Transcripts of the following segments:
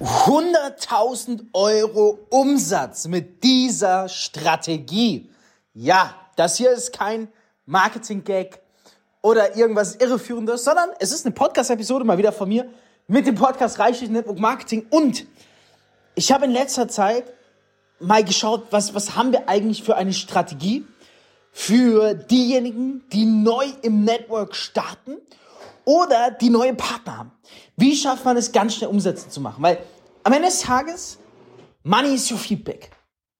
100.000 Euro Umsatz mit dieser Strategie. Ja, das hier ist kein Marketing-Gag oder irgendwas Irreführendes, sondern es ist eine Podcast-Episode mal wieder von mir mit dem Podcast Reichlich Network Marketing und ich habe in letzter Zeit mal geschaut, was, was haben wir eigentlich für eine Strategie für diejenigen, die neu im Network starten oder die neue Partner haben. Wie schafft man es, ganz schnell Umsätze zu machen? Weil am Ende des Tages, Money is your feedback.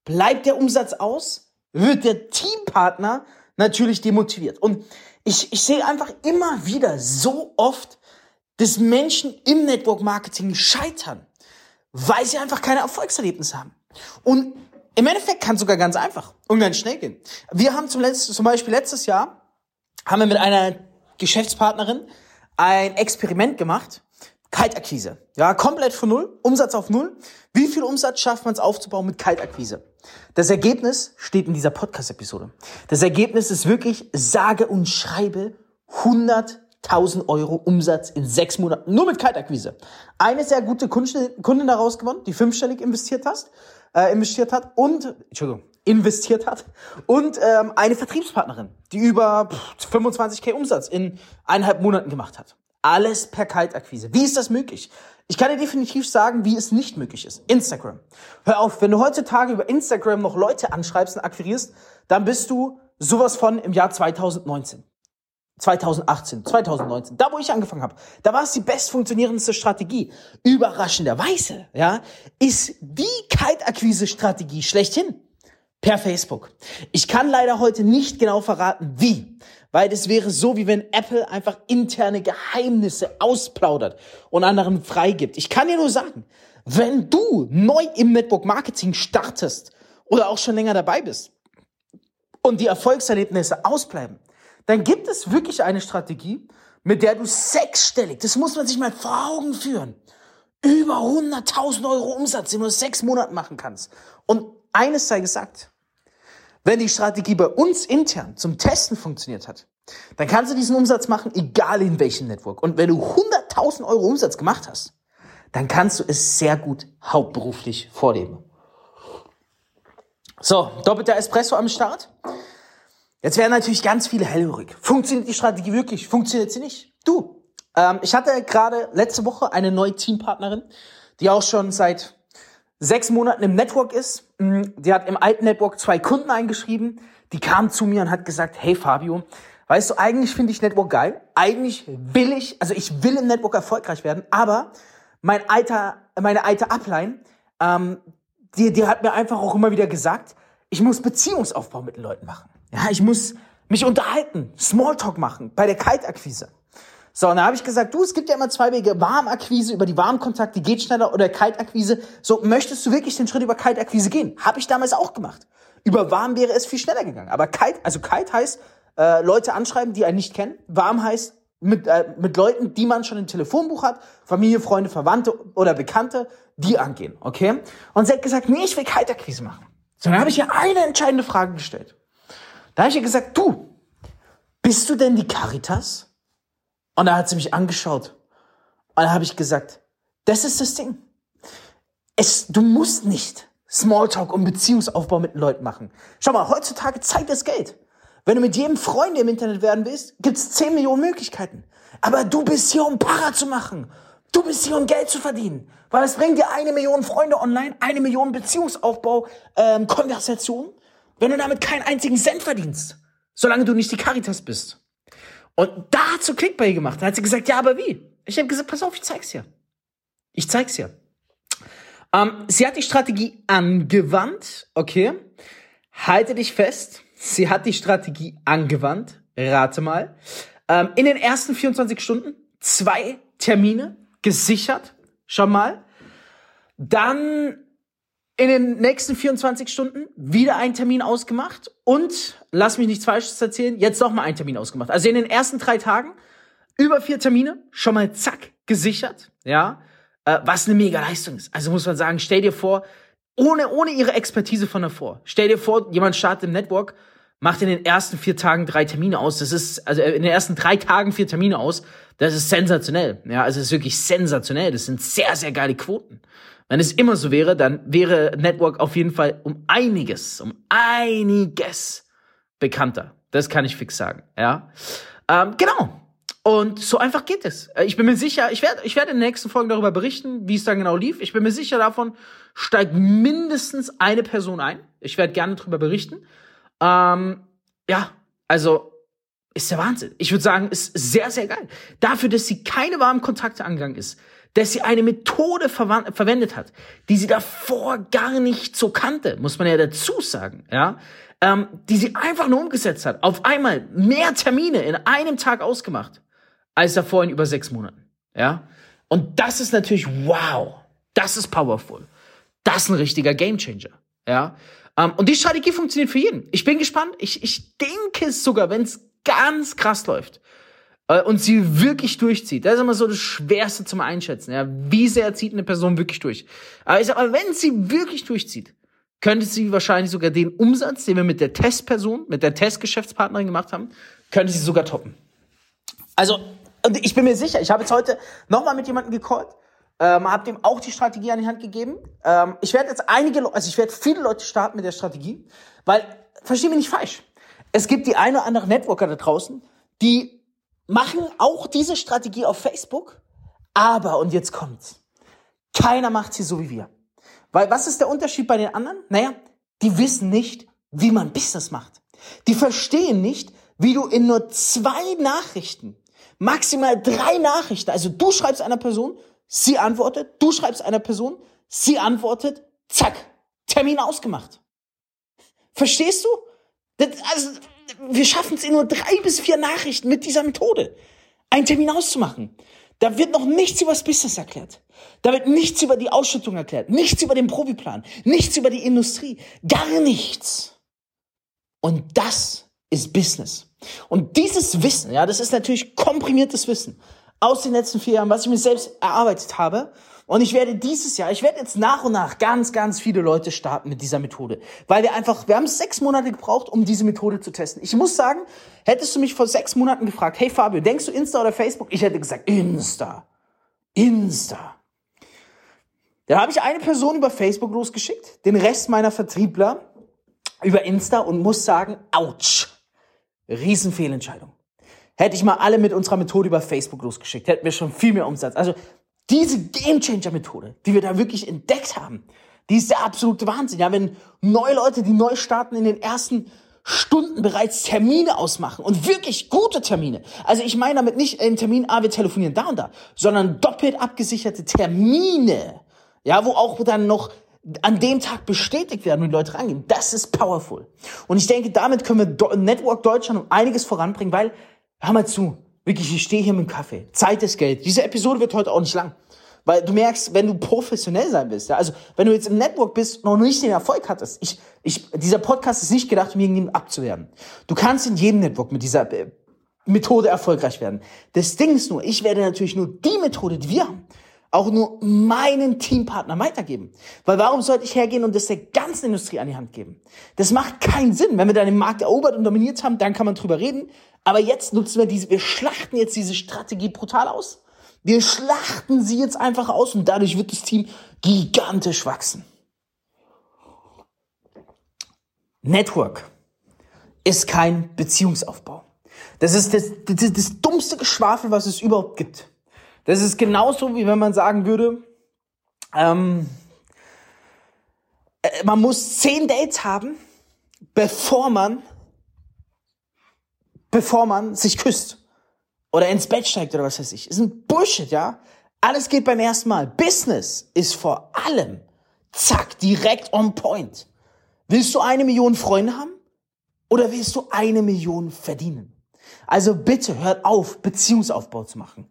Bleibt der Umsatz aus, wird der Teampartner natürlich demotiviert. Und ich, ich sehe einfach immer wieder so oft, dass Menschen im Network Marketing scheitern, weil sie einfach keine Erfolgserlebnisse haben. Und im Endeffekt kann es sogar ganz einfach und ganz schnell gehen. Wir haben zum, letzten, zum Beispiel letztes Jahr, haben wir mit einer Geschäftspartnerin ein Experiment gemacht. Kaltakquise. Ja, komplett von null, Umsatz auf null. Wie viel Umsatz schafft man es aufzubauen mit Kaltakquise? Das Ergebnis steht in dieser Podcast-Episode. Das Ergebnis ist wirklich sage und schreibe 100.000 Euro Umsatz in sechs Monaten. Nur mit Kaltakquise. Eine sehr gute Kundin daraus gewonnen, die fünfstellig investiert hast, äh, investiert hat und, Entschuldigung, investiert hat und ähm, eine Vertriebspartnerin, die über 25k Umsatz in eineinhalb Monaten gemacht hat. Alles per Kaltakquise. Wie ist das möglich? Ich kann dir definitiv sagen, wie es nicht möglich ist. Instagram. Hör auf, wenn du heutzutage über Instagram noch Leute anschreibst und akquirierst, dann bist du sowas von im Jahr 2019. 2018, 2019, da wo ich angefangen habe, da war es die best funktionierendste Strategie. Überraschenderweise, ja, ist die Kaltakquise-Strategie schlechthin per Facebook. Ich kann leider heute nicht genau verraten, wie, weil das wäre so, wie wenn Apple einfach interne Geheimnisse ausplaudert und anderen freigibt. Ich kann dir nur sagen, wenn du neu im Network Marketing startest oder auch schon länger dabei bist und die Erfolgserlebnisse ausbleiben, dann gibt es wirklich eine Strategie, mit der du sechsstellig, das muss man sich mal vor Augen führen, über 100.000 Euro Umsatz in nur sechs Monaten machen kannst. Und eines sei gesagt, wenn die Strategie bei uns intern zum Testen funktioniert hat, dann kannst du diesen Umsatz machen, egal in welchem Network. Und wenn du 100.000 Euro Umsatz gemacht hast, dann kannst du es sehr gut hauptberuflich vorleben. So, doppelter Espresso am Start. Jetzt werden natürlich ganz viele hellhörig. Funktioniert die Strategie wirklich? Funktioniert sie nicht? Du, ähm, ich hatte gerade letzte Woche eine neue Teampartnerin, die auch schon seit sechs Monaten im Network ist. Mm, die hat im alten Network zwei Kunden eingeschrieben. Die kam zu mir und hat gesagt, hey Fabio, weißt du, eigentlich finde ich Network geil. Eigentlich will ich, also ich will im Network erfolgreich werden, aber mein alter, meine alte Upline, ähm, die, die hat mir einfach auch immer wieder gesagt, ich muss Beziehungsaufbau mit den Leuten machen. Ja, ich muss mich unterhalten, Smalltalk machen bei der Kaltakquise. So, und da habe ich gesagt, du, es gibt ja immer zwei Wege. Warmakquise über die Warmkontakte geht schneller oder Kaltakquise. So, möchtest du wirklich den Schritt über Kaltakquise gehen? Habe ich damals auch gemacht. Über warm wäre es viel schneller gegangen. Aber kalt, also kalt heißt, äh, Leute anschreiben, die einen nicht kennen. Warm heißt, mit, äh, mit Leuten, die man schon im Telefonbuch hat, Familie, Freunde, Verwandte oder Bekannte, die angehen, okay? Und sie hat gesagt, nee, ich will Kaltakquise machen. So, dann habe ich ihr eine entscheidende Frage gestellt. Da habe ich ihr gesagt, du, bist du denn die Caritas? Und da hat sie mich angeschaut. Und da habe ich gesagt, das ist das Ding. Es, du musst nicht Smalltalk und Beziehungsaufbau mit Leuten machen. Schau mal, heutzutage zeigt das Geld. Wenn du mit jedem Freund im Internet werden willst, gibt's 10 Millionen Möglichkeiten. Aber du bist hier, um Para zu machen. Du bist hier, um Geld zu verdienen. Weil es bringt dir eine Million Freunde online, eine Million Beziehungsaufbau, ähm, Konversation wenn du damit keinen einzigen Cent verdienst, solange du nicht die Caritas bist. Und da hat sie Clickbait gemacht. Da hat sie gesagt, ja, aber wie? Ich habe gesagt, pass auf, ich zeig's dir. Ich zeig's dir. Ähm, sie hat die Strategie angewandt, okay? Halte dich fest. Sie hat die Strategie angewandt. Rate mal. Ähm, in den ersten 24 Stunden zwei Termine gesichert. Schon mal. Dann in den nächsten 24 Stunden wieder einen Termin ausgemacht und, lass mich nichts Falsches erzählen, jetzt noch mal einen Termin ausgemacht. Also in den ersten drei Tagen über vier Termine, schon mal zack, gesichert, ja, äh, was eine mega Leistung ist. Also muss man sagen, stell dir vor, ohne, ohne ihre Expertise von davor, stell dir vor, jemand startet im Network, macht in den ersten vier Tagen drei Termine aus. Das ist, also in den ersten drei Tagen vier Termine aus. Das ist sensationell. Ja, also es ist wirklich sensationell. Das sind sehr, sehr geile Quoten. Wenn es immer so wäre, dann wäre Network auf jeden Fall um einiges, um einiges bekannter. Das kann ich fix sagen. Ja, ähm, genau. Und so einfach geht es. Äh, ich bin mir sicher, ich werde, ich werde in den nächsten Folgen darüber berichten, wie es dann genau lief. Ich bin mir sicher davon, steigt mindestens eine Person ein. Ich werde gerne darüber berichten. Ähm, ja, also ist der Wahnsinn. Ich würde sagen, ist sehr, sehr geil. Dafür, dass sie keine warmen Kontakte angegangen ist, dass sie eine Methode verwendet hat, die sie davor gar nicht so kannte, muss man ja dazu sagen, ja, ähm, die sie einfach nur umgesetzt hat. Auf einmal mehr Termine in einem Tag ausgemacht als davor in über sechs Monaten. Ja? Und das ist natürlich wow. Das ist powerful. Das ist ein richtiger Gamechanger. Ja? Ähm, und die Strategie funktioniert für jeden. Ich bin gespannt. Ich, ich denke sogar, wenn es ganz krass läuft und sie wirklich durchzieht. Das ist immer so das Schwerste zum Einschätzen. Ja? Wie sehr zieht eine Person wirklich durch? Aber ich sag mal, wenn sie wirklich durchzieht, könnte sie wahrscheinlich sogar den Umsatz, den wir mit der Testperson, mit der Testgeschäftspartnerin gemacht haben, könnte sie sogar toppen. Also und ich bin mir sicher, ich habe jetzt heute nochmal mit jemandem gecallt, ähm, habe dem auch die Strategie an die Hand gegeben. Ähm, ich werde jetzt einige, also ich werde viele Leute starten mit der Strategie, weil, verstehe mich nicht falsch, es gibt die eine oder andere Networker da draußen, die machen auch diese Strategie auf Facebook, aber, und jetzt kommt's, keiner macht sie so wie wir. Weil was ist der Unterschied bei den anderen? Naja, die wissen nicht, wie man Business macht. Die verstehen nicht, wie du in nur zwei Nachrichten maximal drei Nachrichten. Also du schreibst einer Person, sie antwortet, du schreibst einer Person, sie antwortet, zack, Termin ausgemacht. Verstehst du? Das, also, wir schaffen es in nur drei bis vier Nachrichten mit dieser Methode, einen Termin auszumachen. Da wird noch nichts über das Business erklärt. Da wird nichts über die Ausschüttung erklärt, nichts über den Profiplan, nichts über die Industrie, gar nichts. Und das ist Business. Und dieses Wissen, ja, das ist natürlich komprimiertes Wissen aus den letzten vier Jahren, was ich mir selbst erarbeitet habe. Und ich werde dieses Jahr, ich werde jetzt nach und nach ganz, ganz viele Leute starten mit dieser Methode. Weil wir einfach, wir haben sechs Monate gebraucht, um diese Methode zu testen. Ich muss sagen, hättest du mich vor sechs Monaten gefragt, hey Fabio, denkst du Insta oder Facebook? Ich hätte gesagt, Insta. Insta. Dann habe ich eine Person über Facebook losgeschickt, den Rest meiner Vertriebler über Insta und muss sagen, ouch. Riesenfehlentscheidung. Hätte ich mal alle mit unserer Methode über Facebook losgeschickt, hätten wir schon viel mehr Umsatz. Also diese Gamechanger-Methode, die wir da wirklich entdeckt haben, die ist der absolute Wahnsinn. Ja, wenn neue Leute, die neu starten, in den ersten Stunden bereits Termine ausmachen und wirklich gute Termine. Also ich meine damit nicht einen Termin, ah, wir telefonieren da und da, sondern doppelt abgesicherte Termine. Ja, wo auch dann noch an dem Tag bestätigt werden und die Leute rangehen. Das ist powerful. Und ich denke, damit können wir Network Deutschland um einiges voranbringen, weil, hör mal zu, wirklich, ich stehe hier mit dem Kaffee. Zeit ist Geld. Diese Episode wird heute auch nicht lang. Weil du merkst, wenn du professionell sein willst, ja, also wenn du jetzt im Network bist, noch nicht den Erfolg hattest, ich, ich, dieser Podcast ist nicht gedacht, um irgendjemanden abzuwerden. Du kannst in jedem Network mit dieser äh, Methode erfolgreich werden. Das Ding ist nur, ich werde natürlich nur die Methode, die wir haben, auch nur meinen Teampartner weitergeben. Weil warum sollte ich hergehen und das der ganzen Industrie an die Hand geben? Das macht keinen Sinn. Wenn wir dann den Markt erobert und dominiert haben, dann kann man drüber reden. Aber jetzt nutzen wir diese, wir schlachten jetzt diese Strategie brutal aus. Wir schlachten sie jetzt einfach aus und dadurch wird das Team gigantisch wachsen. Network ist kein Beziehungsaufbau. Das ist das, das, das dummste Geschwafel, was es überhaupt gibt. Das ist genauso, wie wenn man sagen würde, ähm, äh, man muss zehn Dates haben, bevor man, bevor man sich küsst oder ins Bett steigt oder was weiß ich. Das ist ein Bullshit, ja. Alles geht beim ersten Mal. Business ist vor allem, zack, direkt on point. Willst du eine Million Freunde haben oder willst du eine Million verdienen? Also bitte hört auf, Beziehungsaufbau zu machen.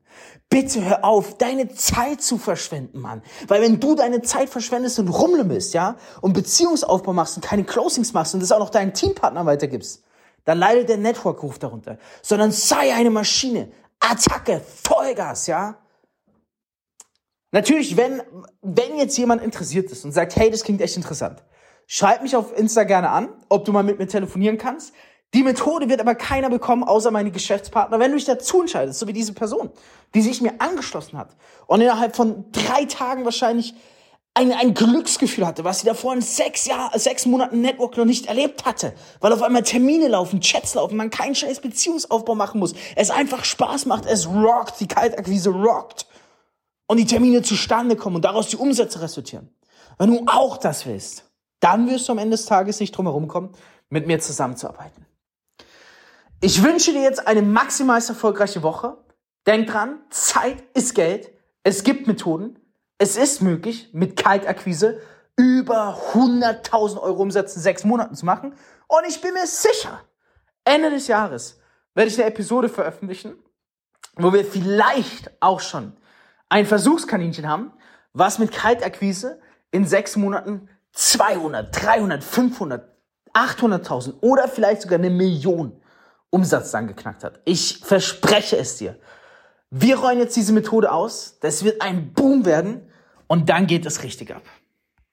Bitte hör auf, deine Zeit zu verschwenden, Mann. Weil wenn du deine Zeit verschwendest und rumlümmelst, ja, und Beziehungsaufbau machst und keine Closings machst und das auch noch deinen Teampartner weitergibst, dann leidet der Network-Ruf darunter. Sondern sei eine Maschine. Attacke, Vollgas, ja. Natürlich, wenn, wenn jetzt jemand interessiert ist und sagt, hey, das klingt echt interessant, schreib mich auf Insta gerne an, ob du mal mit mir telefonieren kannst. Die Methode wird aber keiner bekommen, außer meine Geschäftspartner, wenn du dich dazu entscheidest, so wie diese Person, die sich mir angeschlossen hat und innerhalb von drei Tagen wahrscheinlich ein, ein Glücksgefühl hatte, was sie davor in sechs Jahren, sechs Monaten Network noch nicht erlebt hatte, weil auf einmal Termine laufen, Chats laufen, man keinen scheiß Beziehungsaufbau machen muss, es einfach Spaß macht, es rockt, die Kaltakquise rockt und die Termine zustande kommen und daraus die Umsätze resultieren. Wenn du auch das willst, dann wirst du am Ende des Tages nicht drum herum kommen, mit mir zusammenzuarbeiten. Ich wünsche dir jetzt eine maximal erfolgreiche Woche. Denk dran, Zeit ist Geld. Es gibt Methoden. Es ist möglich, mit Kaltakquise über 100.000 Euro Umsatz in sechs Monaten zu machen. Und ich bin mir sicher, Ende des Jahres werde ich eine Episode veröffentlichen, wo wir vielleicht auch schon ein Versuchskaninchen haben, was mit Kaltakquise in sechs Monaten 200, 300, 500, 800.000 oder vielleicht sogar eine Million Umsatz dann geknackt hat. Ich verspreche es dir. Wir rollen jetzt diese Methode aus. Das wird ein Boom werden und dann geht es richtig ab.